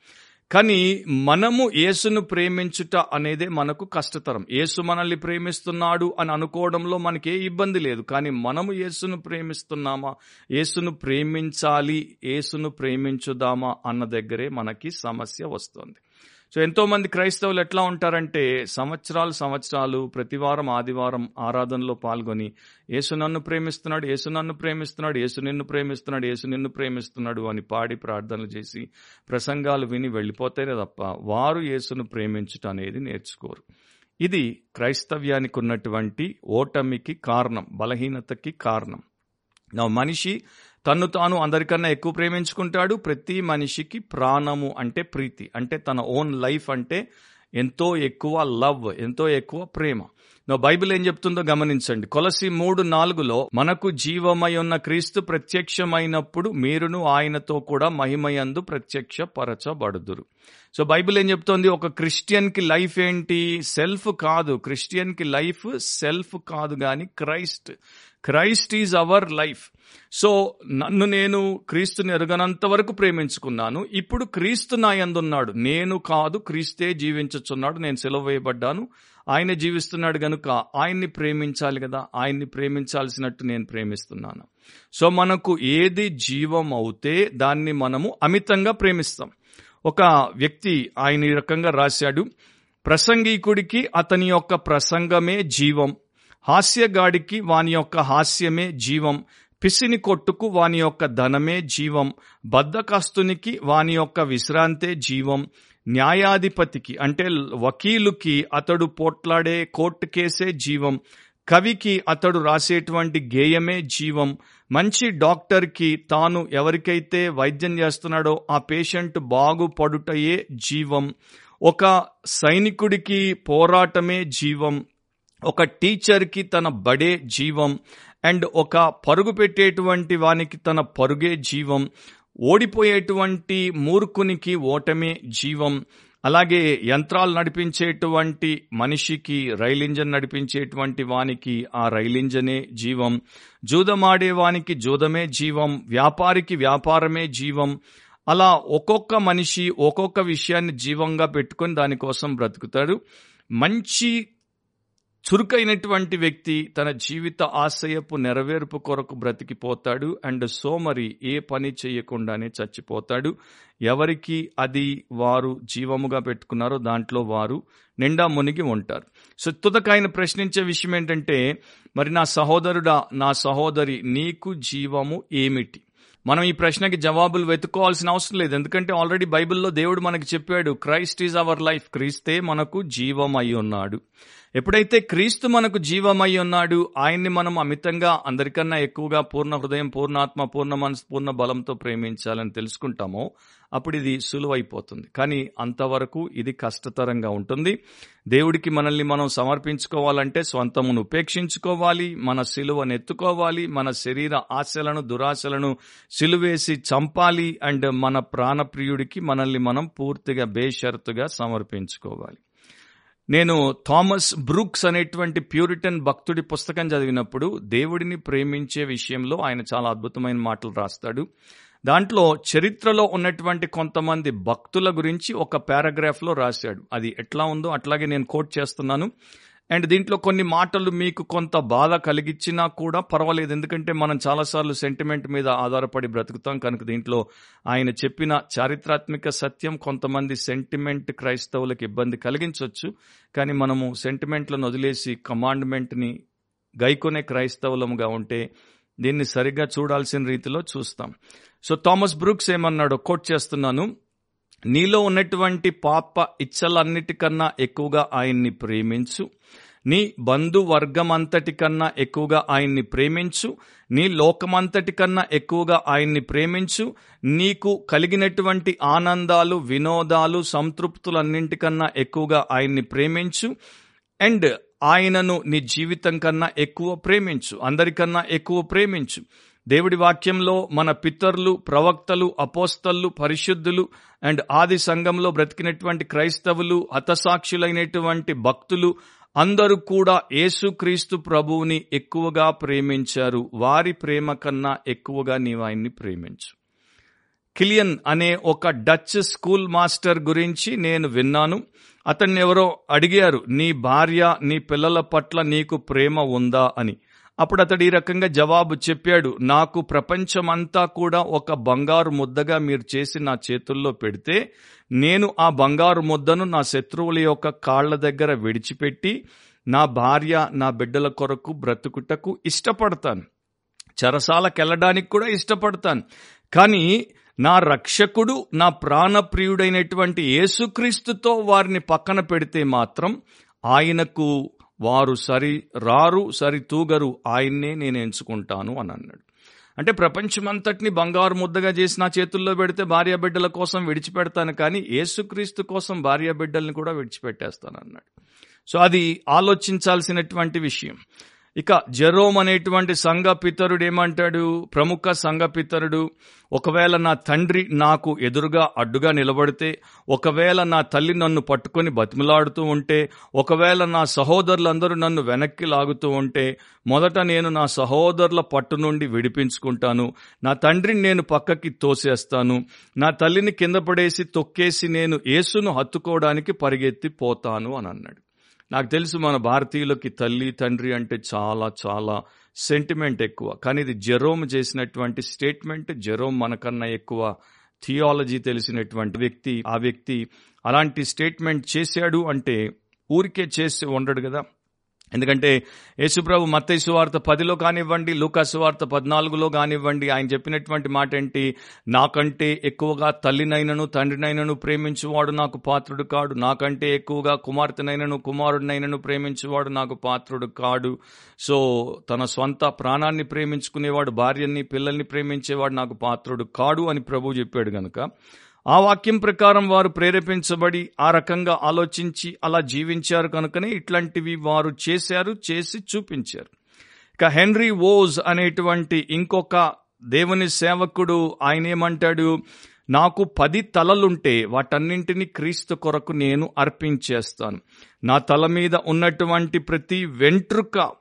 [SPEAKER 1] కానీ మనము యేసును ప్రేమించుట అనేదే మనకు కష్టతరం. యేసు మనల్ని ప్రేమిస్తున్నాడు అని అనుకోవడంలో మనకి ఏ ఇబ్బంది లేదు. కానీ మనము యేసును ప్రేమిస్తున్నామా? యేసును ప్రేమించాలి యేసును ప్రేమించుదామా అన్న దగ్గరే మనకి సమస్య వస్తుంది. సో ఎంతోమంది క్రైస్తవులు ఎట్లా ఉంటారంటే సంవత్సరాలు సంవత్సరాలు ప్రతివారం ఆదివారం ఆరాధనలో పాల్గొని యేసు నన్ను ప్రేమిస్తున్నాడు యేసు నన్ను ప్రేమిస్తున్నాడు యేసు నిన్ను ప్రేమిస్తున్నాడు యేసు నిన్ను ప్రేమిస్తున్నాడు అని పాడి ప్రార్థనలు చేసి ప్రసంగాలు విని వెళ్ళిపోతేనే తప్ప వారు యేసును ప్రేమించటం అనేది నేర్చుకోరు. ఇది క్రైస్తవ్యానికి ఉన్నటువంటి ఓటమికి కారణం బలహీనతకి కారణం. నా మనిషి తన్ను తాను అందరికన్నా ఎక్కువ ప్రేమించుకుంటాడు. ప్రతి మనిషికి ప్రాణము అంటే ప్రీతి అంటే తన ఓన్ లైఫ్ అంటే ఎంతో ఎక్కువ లవ్ ఎంతో ఎక్కువ ప్రేమ. నా బైబిల్ ఏం చెప్తుందో గమనించండి. కొలసి మూడు నాలుగులో మనకు జీవమై ఉన్న క్రీస్తు ప్రత్యక్షమైనప్పుడు మీరును ఆయనతో కూడా మహిమయందు ప్రత్యక్ష పరచబడుదురు సో బైబిల్ ఏం చెప్తోంది? ఒక క్రిస్టియన్కి లైఫ్ ఏంటి? సెల్ఫ్ కాదు. క్రిస్టియన్కి లైఫ్ సెల్ఫ్ కాదు గాని Christ. Christ is our life. So నన్ను నేను క్రీస్తుని ఎరగనంత వరకు ప్రేమించుకున్నాను. ఇప్పుడు క్రీస్తు నా ఎందున్నాడు నేను కాదు క్రీస్తే జీవించుచున్నాడు. నేను సెలవు వేయబడ్డాను. ఆయన జీవిస్తున్నాడు గనుక ఆయన్ని ప్రేమించాలి కదా. ఆయన్ని ప్రేమించాల్సినట్టు నేను ప్రేమిస్తున్నాను. సో మనకు ఏది జీవం అవుతే దాన్ని మనము అమితంగా ప్రేమిస్తాం. ఒక వ్యక్తి ఆయన ఈ రకంగా రాశాడు. ప్రసంగికుడికి అతని యొక్క ప్రసంగమే జీవం. హాస్యగాడికి వాని యొక్క హాస్యమే జీవం పిసిని కొట్టుకు వాని యొక్క ధనమే జీవం బద్దకాస్తునికి వాని యొక్క విశ్రాంతే జీవం న్యాయాధిపతికి అంటే వకీలుకి అతడు పోట్లాడే కోర్టు కేసే జీవం కవికి అతడు రాసేటువంటి గేయమే జీవం మంచి డాక్టర్కి తాను ఎవరికైతే వైద్యం చేస్తున్నాడో ఆ పేషెంట్ బాగుపడుటయే జీవం ఒక సైనికుడికి పోరాటమే జీవం ఒక టీచర్కి తన బడే జీవం అండ్ ఒక పరుగు పెట్టేటువంటి వానికి తన పరుగే జీవం ఓడిపోయేటువంటి మూర్ఖునికి ఓటమే జీవం. అలాగే యంత్రాలు నడిపించేటువంటి మనిషికి రైల్ ఇంజన్ నడిపించేటువంటి వానికి ఆ రైల్ ఇంజనే జీవం. జూదమాడే వానికి జూదమే జీవం. వ్యాపారికి వ్యాపారమే జీవం. అలా ఒక్కొక్క మనిషి ఒక్కొక్క విషయాన్ని జీవంగా పెట్టుకొని దానికోసం బ్రతుకుతాడు. మంచి చురుకైనటువంటి వ్యక్తి తన జీవిత ఆశయపు నెరవేర్పు కొరకు బ్రతికిపోతాడు అండ్ సోమరి ఏ పని చేయకుండానే చచ్చిపోతాడు. ఎవరికి అది వారు జీవముగా పెట్టుకున్నారో దాంట్లో వారు నిండా మునిగి ఉంటారు. సో తుదకాయన ప్రశ్నించే విషయం ఏంటంటే మరి నా సహోదరుడా నా సహోదరి నీకు జీవము ఏమిటి? మనం ఈ ప్రశ్నకి జవాబులు వెతుక్కోవాల్సిన అవసరం లేదు. ఎందుకంటే ఆల్రెడీ బైబిల్లో దేవుడు మనకి చెప్పాడు క్రైస్ట్ ఈజ్ అవర్ లైఫ్ క్రీస్తే మనకు జీవమై ఉన్నాడు. ఎప్పుడైతే క్రీస్తు మనకు జీవమై ఉన్నాడు ఆయన్ని మనం అమితంగా అందరికన్నా ఎక్కువగా పూర్ణ హృదయం పూర్ణాత్మ పూర్ణ మనసు పూర్ణ బలంతో ప్రేమించాలని తెలుసుకుంటామో అప్పుడు ఇది సులువైపోతుంది. కానీ అంతవరకు ఇది కష్టతరంగా ఉంటుంది. దేవుడికి మనల్ని మనం సమర్పించుకోవాలంటే స్వంతమును ఉపేక్షించుకోవాలి మన సిలువను ఎత్తుకోవాలి మన శరీర ఆశలను దురాశలను సిలువేసి చంపాలి అండ్ మన ప్రాణప్రియుడికి మనల్ని మనం పూర్తిగా బేషరతుగా సమర్పించుకోవాలి. నేను థామస్ బ్రూక్స్ అనేటువంటి ప్యూరిటన్ భక్తుడి పుస్తకం చదివినప్పుడు దేవుడిని ప్రేమించే విషయంలో ఆయన చాలా అద్భుతమైన మాటలు రాస్తాడు. దాంట్లో చరిత్రలో ఉన్నటువంటి కొంతమంది భక్తుల గురించి ఒక పారాగ్రాఫ్లో రాశాడు. అది ఎట్లా ఉందో అట్లాగే నేను కోట్ చేస్తున్నాను. అండ్ దీంట్లో కొన్ని మాటలు మీకు కొంత బాధ కలిగించినా కూడా పర్వాలేదు. ఎందుకంటే మనం చాలాసార్లు సెంటిమెంట్ మీద ఆధారపడి బ్రతుకుతాం. కనుక దీంట్లో ఆయన చెప్పిన చారిత్రాత్మక సత్యం కొంతమంది సెంటిమెంట్ క్రైస్తవులకు ఇబ్బంది కలిగించవచ్చు కానీ మనము సెంటిమెంట్లను వదిలేసి కమాండ్మెంట్ని గైకొనే క్రైస్తవులముగా ఉంటే దీన్ని సరిగ్గా చూడాల్సిన రీతిలో చూస్తాం. సో థామస్ బ్రూక్స్ ఏమన్నాడో కోట్ చేస్తున్నాను. నీలో ఉన్నటువంటి పాప ఇచ్చలన్నిటికన్నా ఎక్కువగా ఆయన్ని ప్రేమించు. నీ బంధువర్గమంతటి కన్నా ఎక్కువగా ఆయన్ని ప్రేమించు. నీ లోకమంతటి కన్నా ఎక్కువగా ఆయన్ని ప్రేమించు. నీకు కలిగినటువంటి ఆనందాలు వినోదాలు సంతృప్తులన్నింటికన్నా ఎక్కువగా ఆయన్ని ప్రేమించు. అండ్ ఆయనను నీ జీవితం కన్నా ఎక్కువ ప్రేమించు. అందరికన్నా ఎక్కువ ప్రేమించు. దేవుడి వాక్యంలో మన పితరులు ప్రవక్తలు అపోస్తలు పరిశుద్ధులు అండ్ ఆది సంఘంలో బ్రతికినటువంటి క్రైస్తవులు హతసాక్షులైనటువంటి భక్తులు అందరూ కూడా యేసుక్రీస్తు ప్రభువుని ఎక్కువగా ప్రేమించారు. వారి ప్రేమ కన్నా ఎక్కువగా నీవు ఆయన్ని ప్రేమించు. కిలియన్ అనే ఒక డచ్ స్కూల్ మాస్టర్ గురించి నేను విన్నాను. అతన్ని ఎవరో అడిగారు నీ భార్య నీ పిల్లల పట్ల నీకు ప్రేమ ఉందా? అని. అప్పుడు అతడు ఈ రకంగా జవాబు చెప్పాడు నాకు ప్రపంచమంతా కూడా ఒక బంగారు ముద్దగా మీరు చేసి నా చేతుల్లో పెడితే నేను ఆ బంగారు ముద్దను నా శత్రువుల యొక్క కాళ్ళ దగ్గర విడిచిపెట్టి నా భార్య నా బిడ్డల కొరకు బ్రతుకుటకు ఇష్టపడతాను. చరసాలకెళ్ళడానికి కూడా ఇష్టపడతాను. కానీ నా రక్షకుడు నా ప్రాణప్రియుడైనటువంటి యేసుక్రీస్తుతో వారిని పక్కన పెడితే మాత్రం ఆయనకు వారు సరి రారు సరి తూగరు ఆయన్నే నేను ఎంచుకుంటాను అని అన్నాడు. అంటే ప్రపంచమంతటిని బంగారు ముద్దగా చేసి నా చేతుల్లో పెడితే భార్య బిడ్డల కోసం విడిచిపెడతాను కానీ యేసుక్రీస్తు కోసం భార్య బిడ్డల్ని కూడా విడిచిపెట్టేస్తాను అన్నాడు సో అది ఆలోచించాల్సినటువంటి విషయం. ఇక జెరోమ్ అనేటువంటి సంఘ పితరుడు ఏమంటాడు? ప్రముఖ సంఘ పితరుడు ఒకవేళ నా తండ్రి నాకు ఎదురుగా అడ్డుగా నిలబడితే ఒకవేళ నా తల్లి నన్ను పట్టుకొని బతిమలాడుతూ ఉంటే ఒకవేళ నా సహోదరులందరూ నన్ను వెనక్కి లాగుతూ ఉంటే మొదట నేను నా సహోదరుల పట్టు నుండి విడిపించుకుంటాను. నా తండ్రిని నేను పక్కకి తోసేస్తాను. నా తల్లిని కింద పడేసి తొక్కేసి నేను యేసును హత్తుకోవడానికి పరిగెత్తి పోతాను అని అన్నాడు నాకు తెలుసు మన భారతీయులకి తల్లి తండ్రి అంటే చాలా చాలా సెంటిమెంట్ ఎక్కువ. కానీ ఇది జెరోమ్ చేసినటువంటి స్టేట్మెంట్ జెరోమ్ మనకన్నా ఎక్కువ థియాలజీ తెలిసినటువంటి వ్యక్తి ఆ వ్యక్తి అలాంటి స్టేట్మెంట్ చేశాడు అంటే ఊరికే చేసి ఉండడు కదా. ఎందుకంటే యేసుప్రభు మత్తయి సువార్త పదిలో కానివ్వండి లూకా సువార్త పద్నాలుగులో కానివ్వండి ఆయన చెప్పినటువంటి మాట ఏంటి నాకంటే ఎక్కువగా తల్లినైనను తండ్రినైనను ప్రేమించువాడు నాకు పాత్రుడు కాడు. నాకంటే ఎక్కువగా కుమార్తెనైనను కుమారుడినైనను ప్రేమించువాడు నాకు పాత్రుడు కాడు. సో తన స్వంత ప్రాణాన్ని ప్రేమించుకునేవాడు భార్యని పిల్లల్ని ప్రేమించేవాడు నాకు పాత్రుడు కాడు అని ప్రభు చెప్పాడు గనుక ఆ వాక్యం ప్రకారం వారు ప్రేరేపించబడి ఆ రకంగా ఆలోచించి అలా జీవించారు కనుకనే ఇట్లాంటివి వారు చేశారు చేసి చూపించారు. ఇక హెన్రీ వోజ్ అనేటువంటి ఇంకొక దేవుని సేవకుడు ఆయన ఏమంటాడు? నాకు పది తలలుంటే వాటన్నింటినీ క్రీస్తు కొరకు నేను అర్పించేస్తాను. నా తల మీద ఉన్నటువంటి ప్రతి వెంట్రుక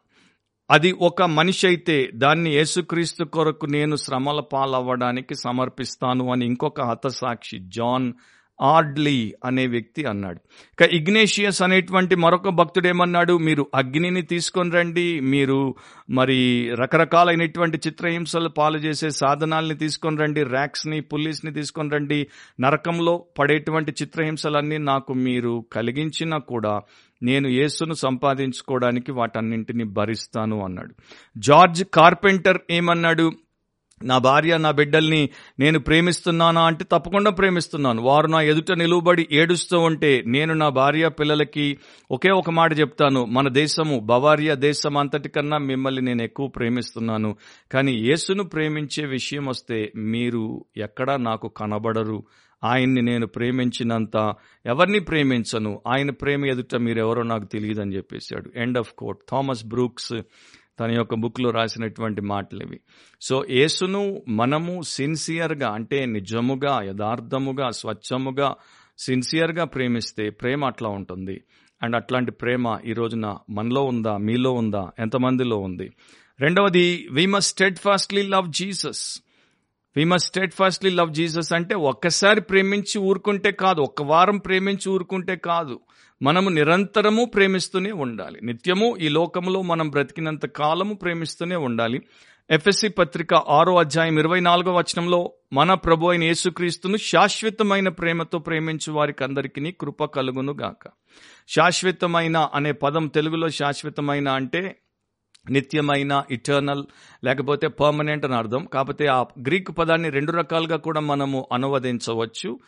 [SPEAKER 1] అది ఒక మనిషి అయితే దాన్ని యేసుక్రీస్తు కొరకు నేను శ్రమల పాలవ్వడానికి సమర్పిస్తాను అని ఇంకొక హతసాక్షి జాన్ ఆర్డ్లీ అనే వ్యక్తి అన్నాడు. ఇక ఇగ్నేషియస్ అనేటువంటి మరొక భక్తుడు ఏమన్నాడు? మీరు అగ్నిని తీసుకొని రండి మీరు మరి రకరకాలైనటువంటి చిత్రహింసలు పాలు చేసే సాధనాల్ని తీసుకొని రండి ర్యాక్స్ని పుల్లీస్ని తీసుకొని రండి. నరకంలో పడేటువంటి చిత్రహింసలన్నీ నాకు మీరు కలిగించినా కూడా నేను యేసును సంపాదించుకోవడానికి వాటన్నింటిని భరిస్తాను అన్నాడు. జార్జ్ కార్పెంటర్ ఏమన్నాడు? నా భార్య నా బిడ్డల్ని నేను ప్రేమిస్తున్నానా అంటే తప్పకుండా ప్రేమిస్తున్నాను. వారు నా ఎదుట నిలువబడి ఏడుస్తూ ఉంటే నేను నా భార్య పిల్లలకి ఒకే ఒక మాట చెప్తాను. మన దేశము బవారియా దేశం అంతటికన్నా మిమ్మల్ని నేను ఎక్కువ ప్రేమిస్తున్నాను. కానీ యేసును ప్రేమించే విషయం వస్తే మీరు ఎక్కడా నాకు కనబడరు. ఆయన్ని నేను ప్రేమించినంత ఎవరిని ప్రేమించను? ఆయన ప్రేమ ఎదుట మీరెవరో నాకు తెలియదని చెప్పేశాడు. End of quote Thomas Brooks తన యొక్క బుక్లో రాసినటువంటి మాటలు ఇవి సో యేసును మనము సిన్సియర్గా అంటే నిజముగా యథార్థముగా స్వచ్ఛముగా సిన్సియర్గా ప్రేమిస్తే ప్రేమ అట్లా ఉంటుంది. అండ్ అట్లాంటి ప్రేమ ఈ రోజున మనలో ఉందా మీలో ఉందా ఎంతమందిలో ఉంది? రెండవది we must steadfastly love Jesus we must steadfastly love Jesus అంటే ఒక్కసారి ప్రేమించి ఊరుకుంటే కాదు ఒక్క వారం ప్రేమించి ఊరుకుంటే కాదు. మనము నిరంతరము ప్రేమిస్తూనే ఉండాలి. నిత్యము ఈ లోకంలో మనం బ్రతికినంత కాలము ప్రేమిస్తూనే ఉండాలి. ఎఫ్ఎస్సి పత్రిక ఆరో అధ్యాయం ఇరవై నాలుగో వచనంలో మన ప్రభు అయిన యేసుక్రీస్తును శాశ్వతమైన ప్రేమతో ప్రేమించు వారికి అందరికీ కృప కలుగును గాక. శాశ్వతమైన అనే పదం తెలుగులో శాశ్వతమైన అంటే నిత్యమైన ఇటర్నల్ లేకపోతే పర్మనెంట్ అని అర్థం. కాకపోతే ఆ గ్రీక్ పదాన్ని రెండు రకాలుగా కూడా మనము అనువదించవచ్చు.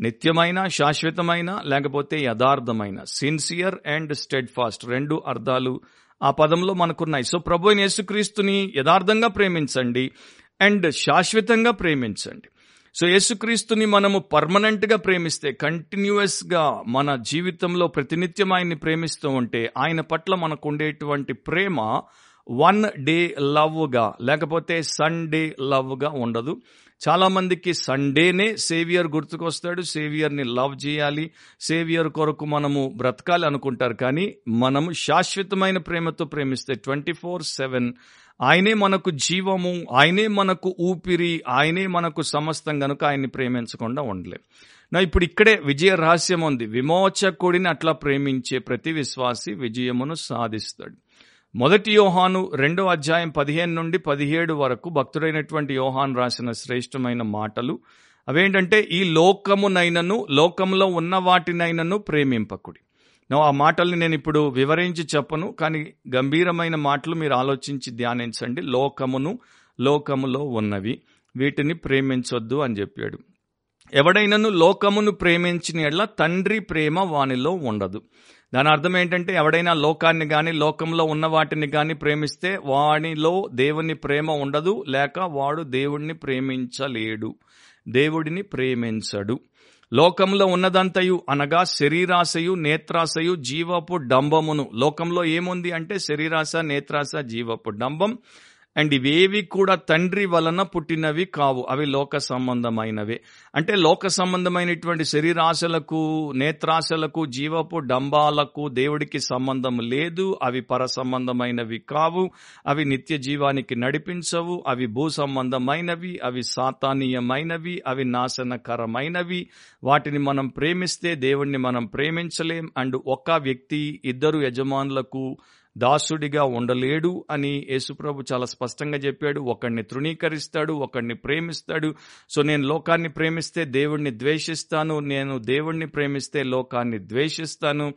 [SPEAKER 1] నిత్యమైన శాశ్వతమైన లేకపోతే యథార్థమైన సిన్సియర్ అండ్ స్టెడ్ ఫాస్ట్ రెండు అర్థాలు ఆ పదంలో మనకున్నాయి. సో ప్రభు యేసుక్రీస్తుని యథార్థంగా ప్రేమించండి అండ్ శాశ్వతంగా ప్రేమించండి. సో యేసుక్రీస్తుని మనము పర్మనెంట్గా ప్రేమిస్తే కంటిన్యూస్గా మన జీవితంలో ప్రతినిత్యం ఆయన్ని ప్రేమిస్తూ ఉంటే ఆయన పట్ల మనకు ఉండేటువంటి ప్రేమ వన్ డే లవ్గా లేకపోతే సండే లవ్గా ఉండదు. చాలా మందికి సండేనే సేవియర్ గుర్తుకొస్తాడు సేవియర్ని లవ్ చేయాలి సేవియర్ కొరకు మనము బ్రతకాలి అనుకుంటారు. కానీ మనము శాశ్వతమైన ప్రేమతో ప్రేమిస్తే ట్వంటీ ఫోర్ సెవెన్ ఆయనే మనకు జీవము ఆయనే మనకు ఊపిరి ఆయనే మనకు సమస్తం గనుక ఆయన్ని ప్రేమించకుండా ఉండలేం. నా ఇప్పుడు ఇక్కడే విజయ రహస్యం ఉంది. విమోచకుడిని అట్లా ప్రేమించే ప్రతి విశ్వాసి విజయమును సాధిస్తాడు. మొదటి యోహాను రెండో అధ్యాయం పదిహేను నుండి పదిహేడు వరకు భక్తుడైనటువంటి యోహాన్ రాసిన శ్రేష్టమైన మాటలు. అవేంటంటే ఈ లోకమునైనను లోకంలో ఉన్న వాటినైనను ప్రేమింపకుడి. నో ఆ మాటల్ని నేను ఇప్పుడు వివరించి చెప్పను కానీ గంభీరమైన మాటలు మీరు ఆలోచించి ధ్యానించండి. లోకమును లోకములో ఉన్నవి వీటిని ప్రేమించొద్దు అని చెప్పాడు. ఎవడైనను లోకమును ప్రేమించిన ఎడ్ల తండ్రి ప్రేమ వానిలో ఉండదు. దాని అర్థం ఏంటంటే ఎవడైనా లోకాన్ని కానీ లోకంలో ఉన్న వాటిని కానీ ప్రేమిస్తే వానిలో దేవుని ప్రేమ ఉండదు లేక వాడు దేవుడిని ప్రేమించలేడు. దేవుడిని ప్రేమించడు. లోకంలో ఉన్నదంతయు అనగా శరీరాశయు నేత్రాశయు జీవపు డంబమును. లోకంలో ఏముంది అంటే శరీరాశ నేత్రాశ జీవపు డంబం. అండ్ ఇవేవి కూడా తండ్రి వలన పుట్టినవి కావు. అవి లోక సంబంధమైనవి. అంటే లోక సంబంధమైనటువంటి శరీరాశలకు నేత్రాశలకు జీవపు డంబాలకు దేవుడికి సంబంధం లేదు. అవి పర సంబంధమైనవి కావు. అవి నిత్య జీవానికి నడిపించవు. అవి భూ సంబంధమైనవి. అవి సాతానీయమైనవి. అవి నాశనకరమైనవి. వాటిని మనం ప్రేమిస్తే దేవుణ్ణి మనం ప్రేమించలేం. అండ్ ఒక వ్యక్తి ఇద్దరు యజమానులకు దాసుడిగా ఉండలేడు అని యేసుప్రభు చాలా స్పష్టంగా చెప్పాడు. ఒకడిని తృణీకరిస్తాడు ఒకడిని ప్రేమిస్తాడు. సో నేను లోకాన్ని ప్రేమిస్తే దేవుణ్ణి ద్వేషిస్తాను నేను దేవుణ్ణి ప్రేమిస్తే లోకాన్ని ద్వేషిస్తాను.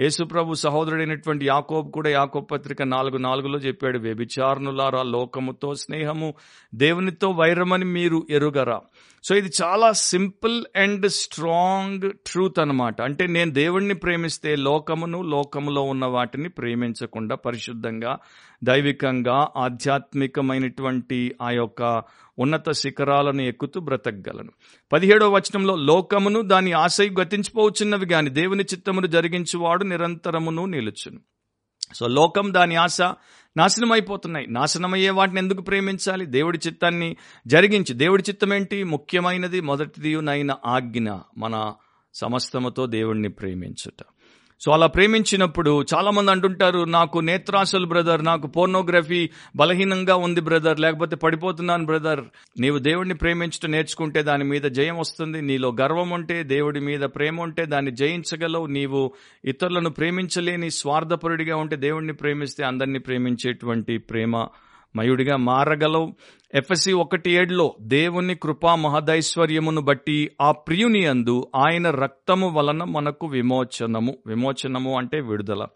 [SPEAKER 1] యేసుప్రభు సహోదరుడైనటువంటి యాకోబ్ కూడా యాకోబ్ పత్రిక నాలుగు నాలుగులో చెప్పాడు వ్యభిచారణులారా లోకముతో స్నేహము దేవునితో వైరమని మీరు ఎరుగరా. సో ఇది చాలా సింపుల్ అండ్ స్ట్రాంగ్ ట్రూత్ అనమాట అంటే నేను దేవుణ్ణి ప్రేమిస్తే లోకమును లోకములో ఉన్న వాటిని ప్రేమించకుండా పరిశుద్ధంగా దైవికంగా ఆధ్యాత్మికమైనటువంటి ఆ యొక్క ఉన్నత శిఖరాలను ఎక్కుతూ బ్రతకగలను. పదిహేడవ వచనంలో లోకమును దాని ఆశయు గతించిపోవచ్చున్నవి కానీ దేవుని చిత్తమును జరిగించువాడు నిరంతరమును నిలుచును. సో లోకం దాని ఆశ నాశనం అయిపోతున్నాయి నాశనమయ్యే వాటిని ఎందుకు ప్రేమించాలి? దేవుడి చిత్తాన్ని జరిగించి దేవుడి చిత్తం ఏంటి ముఖ్యమైనది మొదటిది నైన ఆజ్ఞ మన సమస్తముతో దేవుణ్ణి ప్రేమించుట. సో అలా ప్రేమించినప్పుడు చాలామంది అంటుంటారు నాకు నేత్రాసలు బ్రదర్. నాకు పోర్నోగ్రఫీ బలహీనంగా ఉంది బ్రదర్. లేకపోతే పడిపోతున్నాను బ్రదర్. నీవు దేవుడిని ప్రేమించడం నేర్చుకుంటే దాని మీద జయం వస్తుంది. నీలో గర్వం ఉంటే దేవుడి మీద ప్రేమ ఉంటే దాన్ని జయించగలవు. నీవు ఇతరులను ప్రేమించలేని స్వార్థపరుడిగా ఉంటే దేవుడిని ప్రేమిస్తే అందరినీ ప్రేమించేటువంటి ప్రేమ మయుడిగా మారగలవు. ఎఫ్ఎస్సి ఒకటి ఏడులో దేవుని కృపా మహదైశ్వర్యమును బట్టి ఆ ప్రియుని అందు ఆయన రక్తము వలన మనకు విమోచనము. విమోచనము అంటే విడుదల.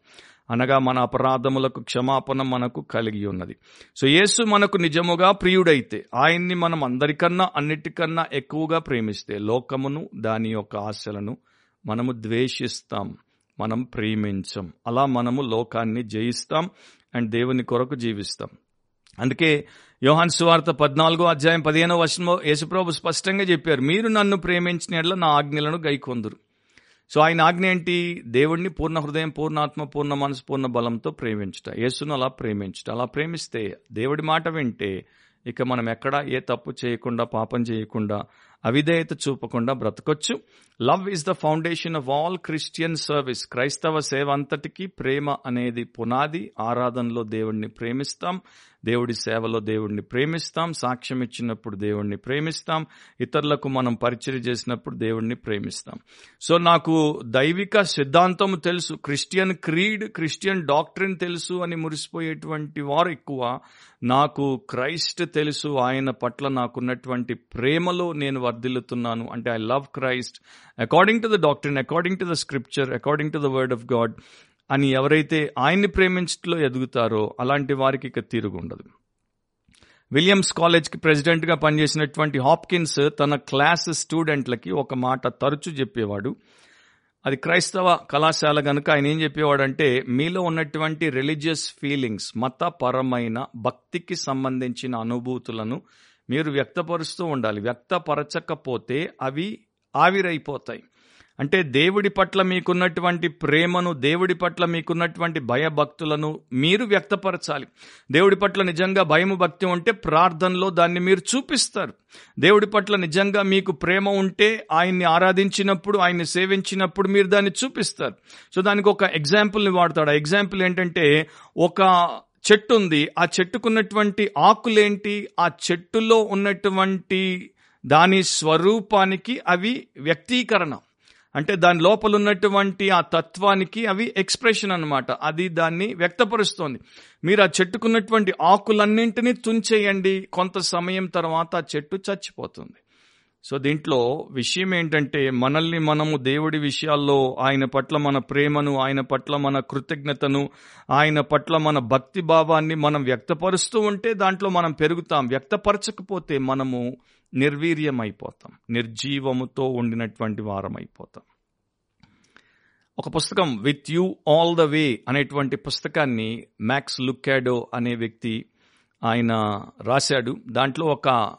[SPEAKER 1] అనగా మన అపరాధములకు క్షమాపణ మనకు కలిగి ఉన్నది. సో యేసు మనకు నిజముగా ప్రియుడైతే ఆయన్ని మనం అందరికన్నా అన్నిటికన్నా ఎక్కువగా ప్రేమిస్తే లోకమును దాని యొక్క ఆశలను మనము ద్వేషిస్తాం. మనం ప్రేమించం. అలా మనము లోకాన్ని జయిస్తాం అండ్ దేవుని కొరకు జీవిస్తాం. అందుకే యోహాన్ సువార్త పద్నాలుగో అధ్యాయం పదిహేనో వర్షంలో యేసుప్రభు స్పష్టంగా చెప్పారు మీరు నన్ను ప్రేమించిన ఎడ్ల నా ఆజ్ఞలను గైకొందరు. సో ఆయన ఆజ్ఞ ఏంటి? దేవుణ్ణి పూర్ణ హృదయం పూర్ణాత్మ పూర్ణ మనసు పూర్ణ బలంతో ప్రేమించుట. యేసును అలా ప్రేమించుట. అలా ప్రేమిస్తే దేవుడి మాట వింటే ఇక మనం ఎక్కడ ఏ తప్పు చేయకుండా పాపం చేయకుండా అవిధేయత చూపకుండా బ్రతకొచ్చు. Love is the foundation of all Christian service క్రైస్తవ సేవ అంతటికీ ప్రేమ అనేది పునాది. ఆరాధనలో దేవుణ్ణి ప్రేమిస్తాం. దేవుడి సేవలో దేవుణ్ణి ప్రేమిస్తాం. సాక్ష్యం ఇచ్చినప్పుడు దేవుణ్ణి ప్రేమిస్తాం. ఇతరులకు మనం పరిచయం చేసినప్పుడు దేవుణ్ణి ప్రేమిస్తాం. సో నాకు దైవిక సిద్ధాంతం తెలుసు. క్రిస్టియన్ క్రీడ్ క్రిస్టియన్ డాక్టరీన్ తెలుసు అని మురిసిపోయేటువంటి వారు ఎక్కువ. నాకు క్రైస్ట్ తెలుసు. ఆయన పట్ల నాకున్నటువంటి ప్రేమలో నేను వర్ధిల్లుతున్నాను. అంటే I love Christ according to the doctrine according to the scripture according to the word of God అని ఎవరైతే ఆయన్ని ప్రేమించట్లో ఎదుగుతారో అలాంటి వారికి ఇక తీరుగుండదు విలియమ్స్ కాలేజ్కి ప్రెసిడెంట్గా పనిచేసినటువంటి హాప్కిన్స్ తన క్లాస్ స్టూడెంట్లకి ఒక మాట తరచూ చెప్పేవాడు. అది క్రైస్తవ కళాశాల కనుక ఆయన ఏం చెప్పేవాడంటే మీలో ఉన్నటువంటి రిలీజియస్ ఫీలింగ్స్ మతపరమైన భక్తికి సంబంధించిన అనుభూతులను మీరు వ్యక్తపరుస్తూ ఉండాలి. వ్యక్తపరచకపోతే అవి ఆవిరైపోతాయి. అంటే దేవుడి పట్ల మీకున్నటువంటి ప్రేమను దేవుడి పట్ల మీకున్నటువంటి భయభక్తులను మీరు వ్యక్తపరచాలి. దేవుడి పట్ల నిజంగా భయము భక్తి ఉంటే ప్రార్థనలో దాన్ని మీరు చూపిస్తారు. దేవుడి పట్ల నిజంగా మీకు ప్రేమ ఉంటే ఆయన్ని ఆరాధించినప్పుడు ఆయన్ని సేవించినప్పుడు మీరు దాన్ని చూపిస్తారు. సో దానికి ఒక ఎగ్జాంపుల్ని వాడతాడు. ఆ ఎగ్జాంపుల్ ఏంటంటే ఒక చెట్టు ఉంది. ఆ చెట్టుకున్నటువంటి ఆకులేంటి? ఆ చెట్టులో ఉన్నటువంటి దాని స్వరూపానికి అవి వ్యక్తీకరణ. అంటే దాని లోపల ఉన్నటువంటి ఆ తత్వానికి అవి ఎక్స్ప్రెషన్ అనమాట అది దాన్ని వ్యక్తపరుస్తోంది. మీరు ఆ చెట్టుకున్నటువంటి ఆకులన్నింటినీ తుంచేయండి. కొంత సమయం తర్వాత ఆ చెట్టు చచ్చిపోతుంది. సో దీంట్లో విషయం ఏంటంటే మనల్ని మనము దేవుడి విషయాల్లో ఆయన పట్ల మన ప్రేమను ఆయన పట్ల మన కృతజ్ఞతను ఆయన పట్ల మన భక్తి భావాన్ని మనం వ్యక్తపరుస్తూ ఉంటే దాంట్లో మనం పెరుగుతాం. వ్యక్తపరచకపోతే మనము నిర్వీర్యమైపోతాం. నిర్జీవముతో ఉండినటువంటి వారం అయిపోతాం ఒక పుస్తకం with you all the way అనేటువంటి పుస్తకాన్ని మ్యాక్స్ లుక్యాడో అనే వ్యక్తి ఆయన రాశాడు. దాంట్లో ఒక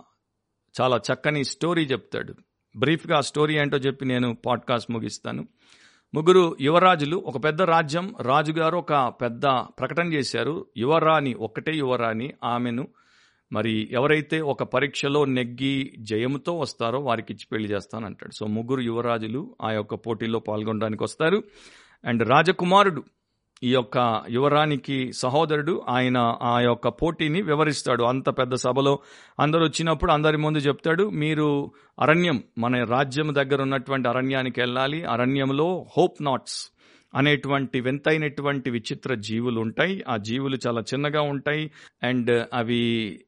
[SPEAKER 1] చాలా చక్కని స్టోరీ చెప్తాడు. బ్రీఫ్గా ఆ స్టోరీ ఏంటో చెప్పి నేను పాడ్కాస్ట్ ముగిస్తాను. ముగ్గురు యువరాజులు ఒక పెద్ద రాజ్యం రాజుగారు ఒక పెద్ద ప్రకటన చేశారు. యువరాణి ఒక్కటే యువరాణి ఆమెను మరి ఎవరైతే ఒక పరీక్షలో నెగ్గి జయముతో వస్తారో వారికి ఇచ్చి పెళ్ళి చేస్తానంటాడు. సో ముగ్గురు యువరాజులు ఆ యొక్క పోటీలో పాల్గొనడానికి వస్తారు. అండ్ రాజకుమారుడు ఈ యొక్క యువరానికి సహోదరుడు ఆయన ఆ యొక్క పోటీని వివరిస్తాడు. అంత పెద్ద సభలో అందరూ వచ్చినప్పుడు అందరి ముందు చెప్తాడు మీరు అరణ్యం మన రాజ్యం దగ్గర ఉన్నటువంటి అరణ్యానికి వెళ్ళాలి. అరణ్యంలో హోప్ నాట్స్ అనేటువంటి వింతైనటువంటి విచిత్ర జీవులు ఉంటాయి. ఆ జీవులు చాలా చిన్నగా ఉంటాయి. అండ్ అవి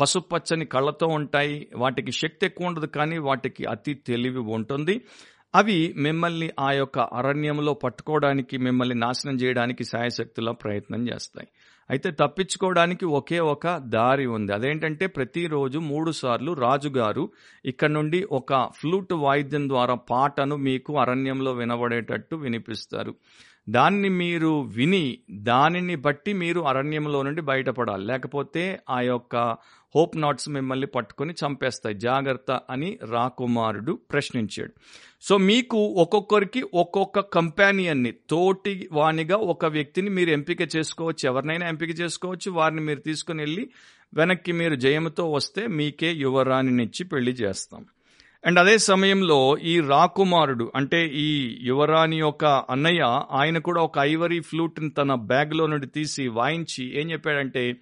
[SPEAKER 1] పసుపచ్చని కళ్ళతో ఉంటాయి. వాటికి శక్తి ఎక్కువ ఉండదు కానీ వాటికి అతి తెలివి ఉంటుంది. అవి మిమ్మల్ని ఆ యొక్క అరణ్యంలో పట్టుకోవడానికి మిమ్మల్ని నాశనం చేయడానికి సాయశక్తుల ప్రయత్నం చేస్తాయి. అయితే తప్పించుకోవడానికి ఒకే ఒక దారి ఉంది. అదేంటంటే ప్రతిరోజు మూడు సార్లు రాజుగారు ఇక్కడ నుండి ఒక ఫ్లూట్ వాయిద్యం ద్వారా పాటను మీకు అరణ్యంలో వినబడేటట్టు వినిపిస్తారు. దాన్ని మీరు విని దానిని బట్టి మీరు అరణ్యంలో నుండి బయటపడాలి. లేకపోతే ఆ యొక్క హోప్ నాట్స్ మిమ్మల్ని పట్టుకొని చంపేస్తాయి. జాగ్రత్త అని రాకుమారుడు ప్రశ్నించాడు. సో మీకు ఒక్కొక్కరికి ఒక్కొక్క కంపానియన్ని తోటి వానిగా ఒక వ్యక్తిని మీరు ఎంపిక చేసుకోవచ్చు. ఎవరినైనా ఎంపిక చేసుకోవచ్చు. వారిని మీరు తీసుకుని వెళ్ళి వెనక్కి మీరు జయముతో వస్తే మీకే యువరాణినిచ్చి పెళ్ళి చేస్తాం. అండ్ అదే సమయంలో ఈ రాకుమారుడు అంటే ఈ యువరాణి యొక్క అన్నయ్య ఆయన కూడా ఒక ఐవరీ ఫ్లూట్ని తన బ్యాగ్లో నుండి తీసి వాయించి ఏం చెప్పాడంటే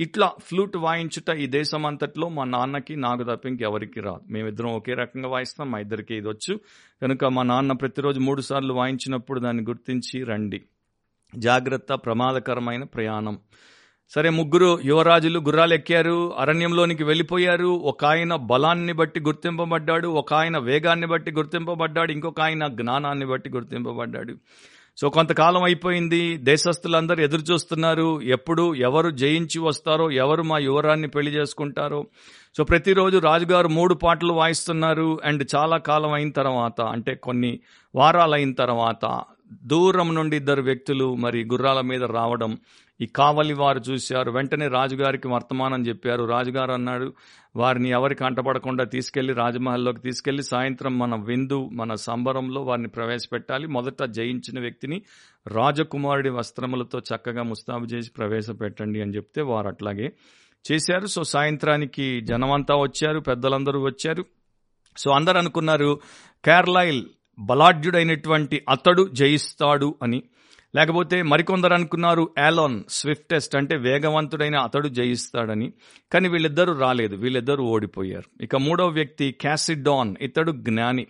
[SPEAKER 1] ఇట్లా ఫ్లూట్ వాయించుట ఈ దేశం అంతట్లో మా నాన్నకి నాకు తప్ప ఇంకెవరికి రాదు. మేమిద్దరం ఒకే రకంగా వాయిస్తాం మా ఇద్దరికి ఇది వచ్చు. కనుక మా నాన్న ప్రతిరోజు మూడు సార్లు వాయించినప్పుడు దాన్ని గుర్తించి రండి. జాగ్రత్త ప్రమాదకరమైన ప్రయాణం. సరే ముగ్గురు యువరాజులు గుర్రాలు ఎక్కారు అరణ్యంలోనికి వెళ్ళిపోయారు. ఒక ఆయన బలాన్ని బట్టి గుర్తింపబడ్డాడు ఒక ఆయన వేగాన్ని బట్టి గుర్తింపబడ్డాడు ఇంకొక ఆయన జ్ఞానాన్ని బట్టి గుర్తింపబడ్డాడు. సో కొంతకాలం అయిపోయింది. దేశస్తులందరూ ఎదురు చూస్తున్నారు. ఎప్పుడు ఎవరు జయించి వస్తారో ఎవరు మా యువరాన్ని పెళ్ళి చేసుకుంటారో. సో ప్రతిరోజు రాజుగారు మూడు పాటలు వాయిస్తున్నారు. అండ్ చాలా కాలం అయిన తర్వాత అంటే కొన్ని వారాలు అయిన తర్వాత దూరం నుండి ఇద్దరు వ్యక్తులు మరి గుర్రాల మీద రావడం ఈ కావలి వారు చూశారు వెంటనే రాజుగారికి వర్తమానం చెప్పారు. రాజుగారు అన్నాడు వారిని ఎవరికి అంటపడకుండా తీసుకెళ్ళి రాజమహల్లోకి తీసుకెళ్ళి సాయంత్రం మన విందు మన సంబరంలో వారిని ప్రవేశపెట్టాలి. మొదట జయించిన వ్యక్తిని రాజకుమారుడి వస్త్రములతో చక్కగా ముస్తాబు చేసి ప్రవేశపెట్టండి అని చెప్తే వారు అట్లాగే చేశారు. సో సాయంత్రానికి జనమంతా వచ్చారు పెద్దలందరూ వచ్చారు. సో అందరు అనుకున్నారు కేరళైల్ బలాఢ్యుడైనటువంటి అతడు జయిస్తాడు అని. లేకపోతే మరికొందరు అనుకున్నారు యాలాన్ స్విఫ్టెస్ట్ అంటే వేగవంతుడైన అతడు జయిస్తాడని. కానీ వీళ్ళిద్దరూ రాలేదు. వీళ్ళిద్దరూ ఓడిపోయారు. ఇక మూడవ వ్యక్తి క్యాసిడాన్ ఇతడు జ్ఞాని.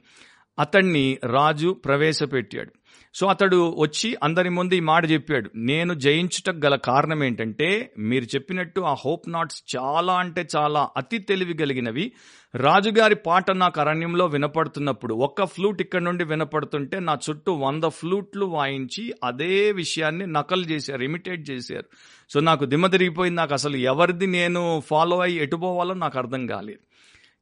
[SPEAKER 1] అతన్ని రాజు ప్రవేశపెట్టాడు. సో అతడు వచ్చి అందరి ముందు ఈ మాట చెప్పాడు. నేను జయించుటకు గల కారణం ఏంటంటే మీరు చెప్పినట్టు ఆ హోప్ నాట్స్ చాలా అంటే చాలా అతి తెలివి కలిగినవి. రాజుగారి పాట నాకు అరణ్యంలో వినపడుతున్నప్పుడు ఒక్క ఫ్లూట్ ఇక్కడ నుండి వినపడుతుంటే నా చుట్టూ వంద ఫ్లూట్లు వాయించి అదే విషయాన్ని నకలు చేశారు ఇమిటేట్ చేశారు. సో నాకు దిమ్మ తిరిగిపోయింది. నాకు అసలు ఎవరిది నేను ఫాలో అయ్యి ఎటుపోవాలో నాకు అర్థం కాలేదు.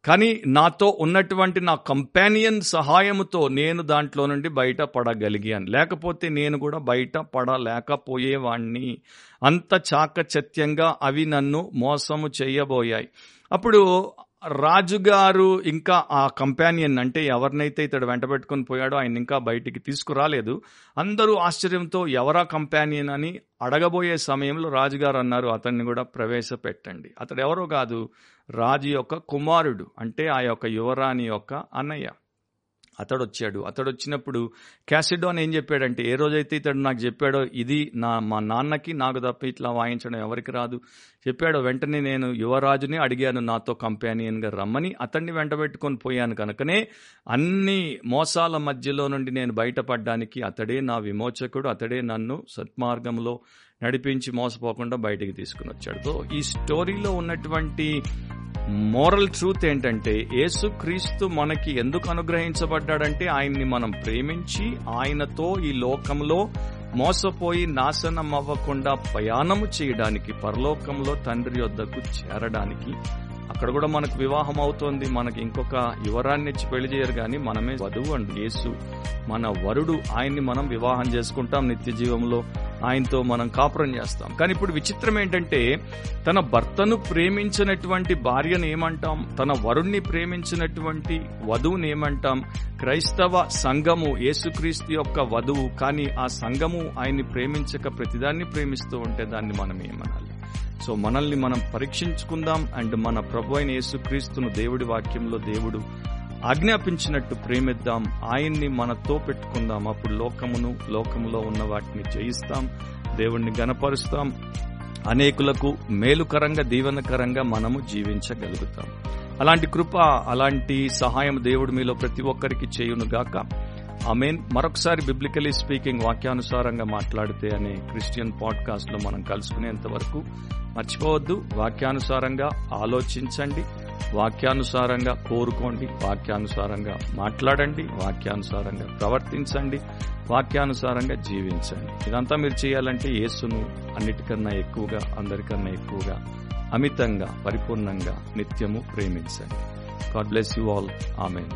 [SPEAKER 1] కానీ నాతో ఉన్నటువంటి నా కంపానియన్ సహాయముతో నేను దాంట్లో నుండి బయట పడగలిగాను. లేకపోతే నేను కూడా బయట పడలేకపోయేవాణ్ణి. అంత చాకచత్యంగా అవి నన్ను మోసము చేయబోయాయి. అప్పుడు రాజుగారు ఇంకా ఆ కంపానియన్ అంటే ఎవరినైతే ఇతడు వెంట పెట్టుకుని పోయాడో ఆయన ఇంకా బయటికి తీసుకురాలేదు. అందరూ ఆశ్చర్యంతో ఎవరా కంపానియన్ అని అడగబోయే సమయంలో రాజుగారు అన్నారు అతన్ని కూడా ప్రవేశపెట్టండి. అతడు ఎవరో కాదు రాజు యొక్క కుమారుడు అంటే ఆ యొక్క యువరాణి యొక్క అన్నయ్య. అతడు వచ్చాడు అతడు వచ్చినప్పుడు క్యాసిడోన్ ఏం చెప్పాడంటే ఏ రోజైతే ఇతడు నాకు చెప్పాడో ఇది నా మా నాన్నకి నాకు తప్ప ఇట్లా వాయించడం ఎవరికి రాదు. చెప్పాడో వెంటనే నేను యువరాజుని అడిగాను నాతో కంపానియన్గా రమ్మని. అతన్ని వెంటబెట్టుకొని పోయాను కనుకనే అన్ని మోసాల మధ్యలో నుండి నేను బయటపడడానికి అతడే నా విమోచకుడు అతడే నన్ను సత్మార్గంలో నడిపించి మోసపోకుండా బయటికి తీసుకుని వచ్చాడు సో ఈ స్టోరీలో ఉన్నటువంటి మోరల్ ట్రూత్ ఏంటంటే యేసుక్రీస్తు మనకి ఎందుకు అనుగ్రహించబడ్డాడంటే ఆయన్ని మనం ప్రేమించి ఆయనతో ఈ లోకంలో మోసపోయి నాశనం అవ్వకుండా ప్రయాణము చేయడానికి పరలోకంలో తండ్రి వద్దకు చేరడానికి అక్కడ కూడా మనకు వివాహం అవుతోంది. మనకి ఇంకొక యువరాన్ని ఇచ్చి పెళ్ళి చేయరు కానీ మనమే వధువు అండ్ యేసు. మన వరుడు ఆయన్ని మనం వివాహం చేసుకుంటాం నిత్య జీవంలో ఆయనతో మనం కాపురం చేస్తాం. కానీ ఇప్పుడు విచిత్రం ఏంటంటే తన భర్తను ప్రేమించినటువంటి భార్యను ఏమంటాం? తన వరుణ్ణి ప్రేమించినటువంటి వధువుని ఏమంటాం? క్రైస్తవ సంఘము యేసుక్రీస్తు యొక్క వధువు. కానీ ఆ సంఘము ఆయన్ని ప్రేమించక ప్రతిదాన్ని ప్రేమిస్తూ ఉంటే దాన్ని మనం ఏమనాలి? సో మనల్ని మనం పరీక్షించుకుందాం అండ్ మన ప్రభు అయిన యేసుక్రీస్తును దేవుడి వాక్యంలో దేవుడు ఆజ్ఞాపించినట్టు ప్రేమిద్దాం. ఆయన్ని మనతో పెట్టుకుందాం. అప్పుడు లోకమును లోకములో ఉన్న వాటిని జయిస్తాం. దేవుణ్ణి గనపరుస్తాం అనేకులకు మేలుకరంగా దీవెనకరంగా మనము జీవించగలుగుతాం. అలాంటి కృప అలాంటి సహాయం దేవుడు మీలో ప్రతి ఒక్కరికి చేయును గాక ఆమెన్. మరొకసారి బిబ్లికలీ స్పీకింగ్ వాక్యానుసారంగా మాట్లాడితే అనే క్రిస్టియన్ పాడ్కాస్ట్లో మనం కలుసుకునేంత వరకు మర్చిపోవద్దు. వాక్యానుసారంగా ఆలోచించండి. వాక్యానుసారంగా కోరుకోండి. వాక్యానుసారంగా మాట్లాడండి. వాక్యానుసారంగా ప్రవర్తించండి. వాక్యానుసారంగా జీవించండి. ఇదంతా మీరు చేయాలంటే యేసును అన్నిటికన్నా ఎక్కువగా అందరికన్నా ఎక్కువగా అమితంగా పరిపూర్ణంగా నిత్యము ప్రేమించండి. God bless you all amen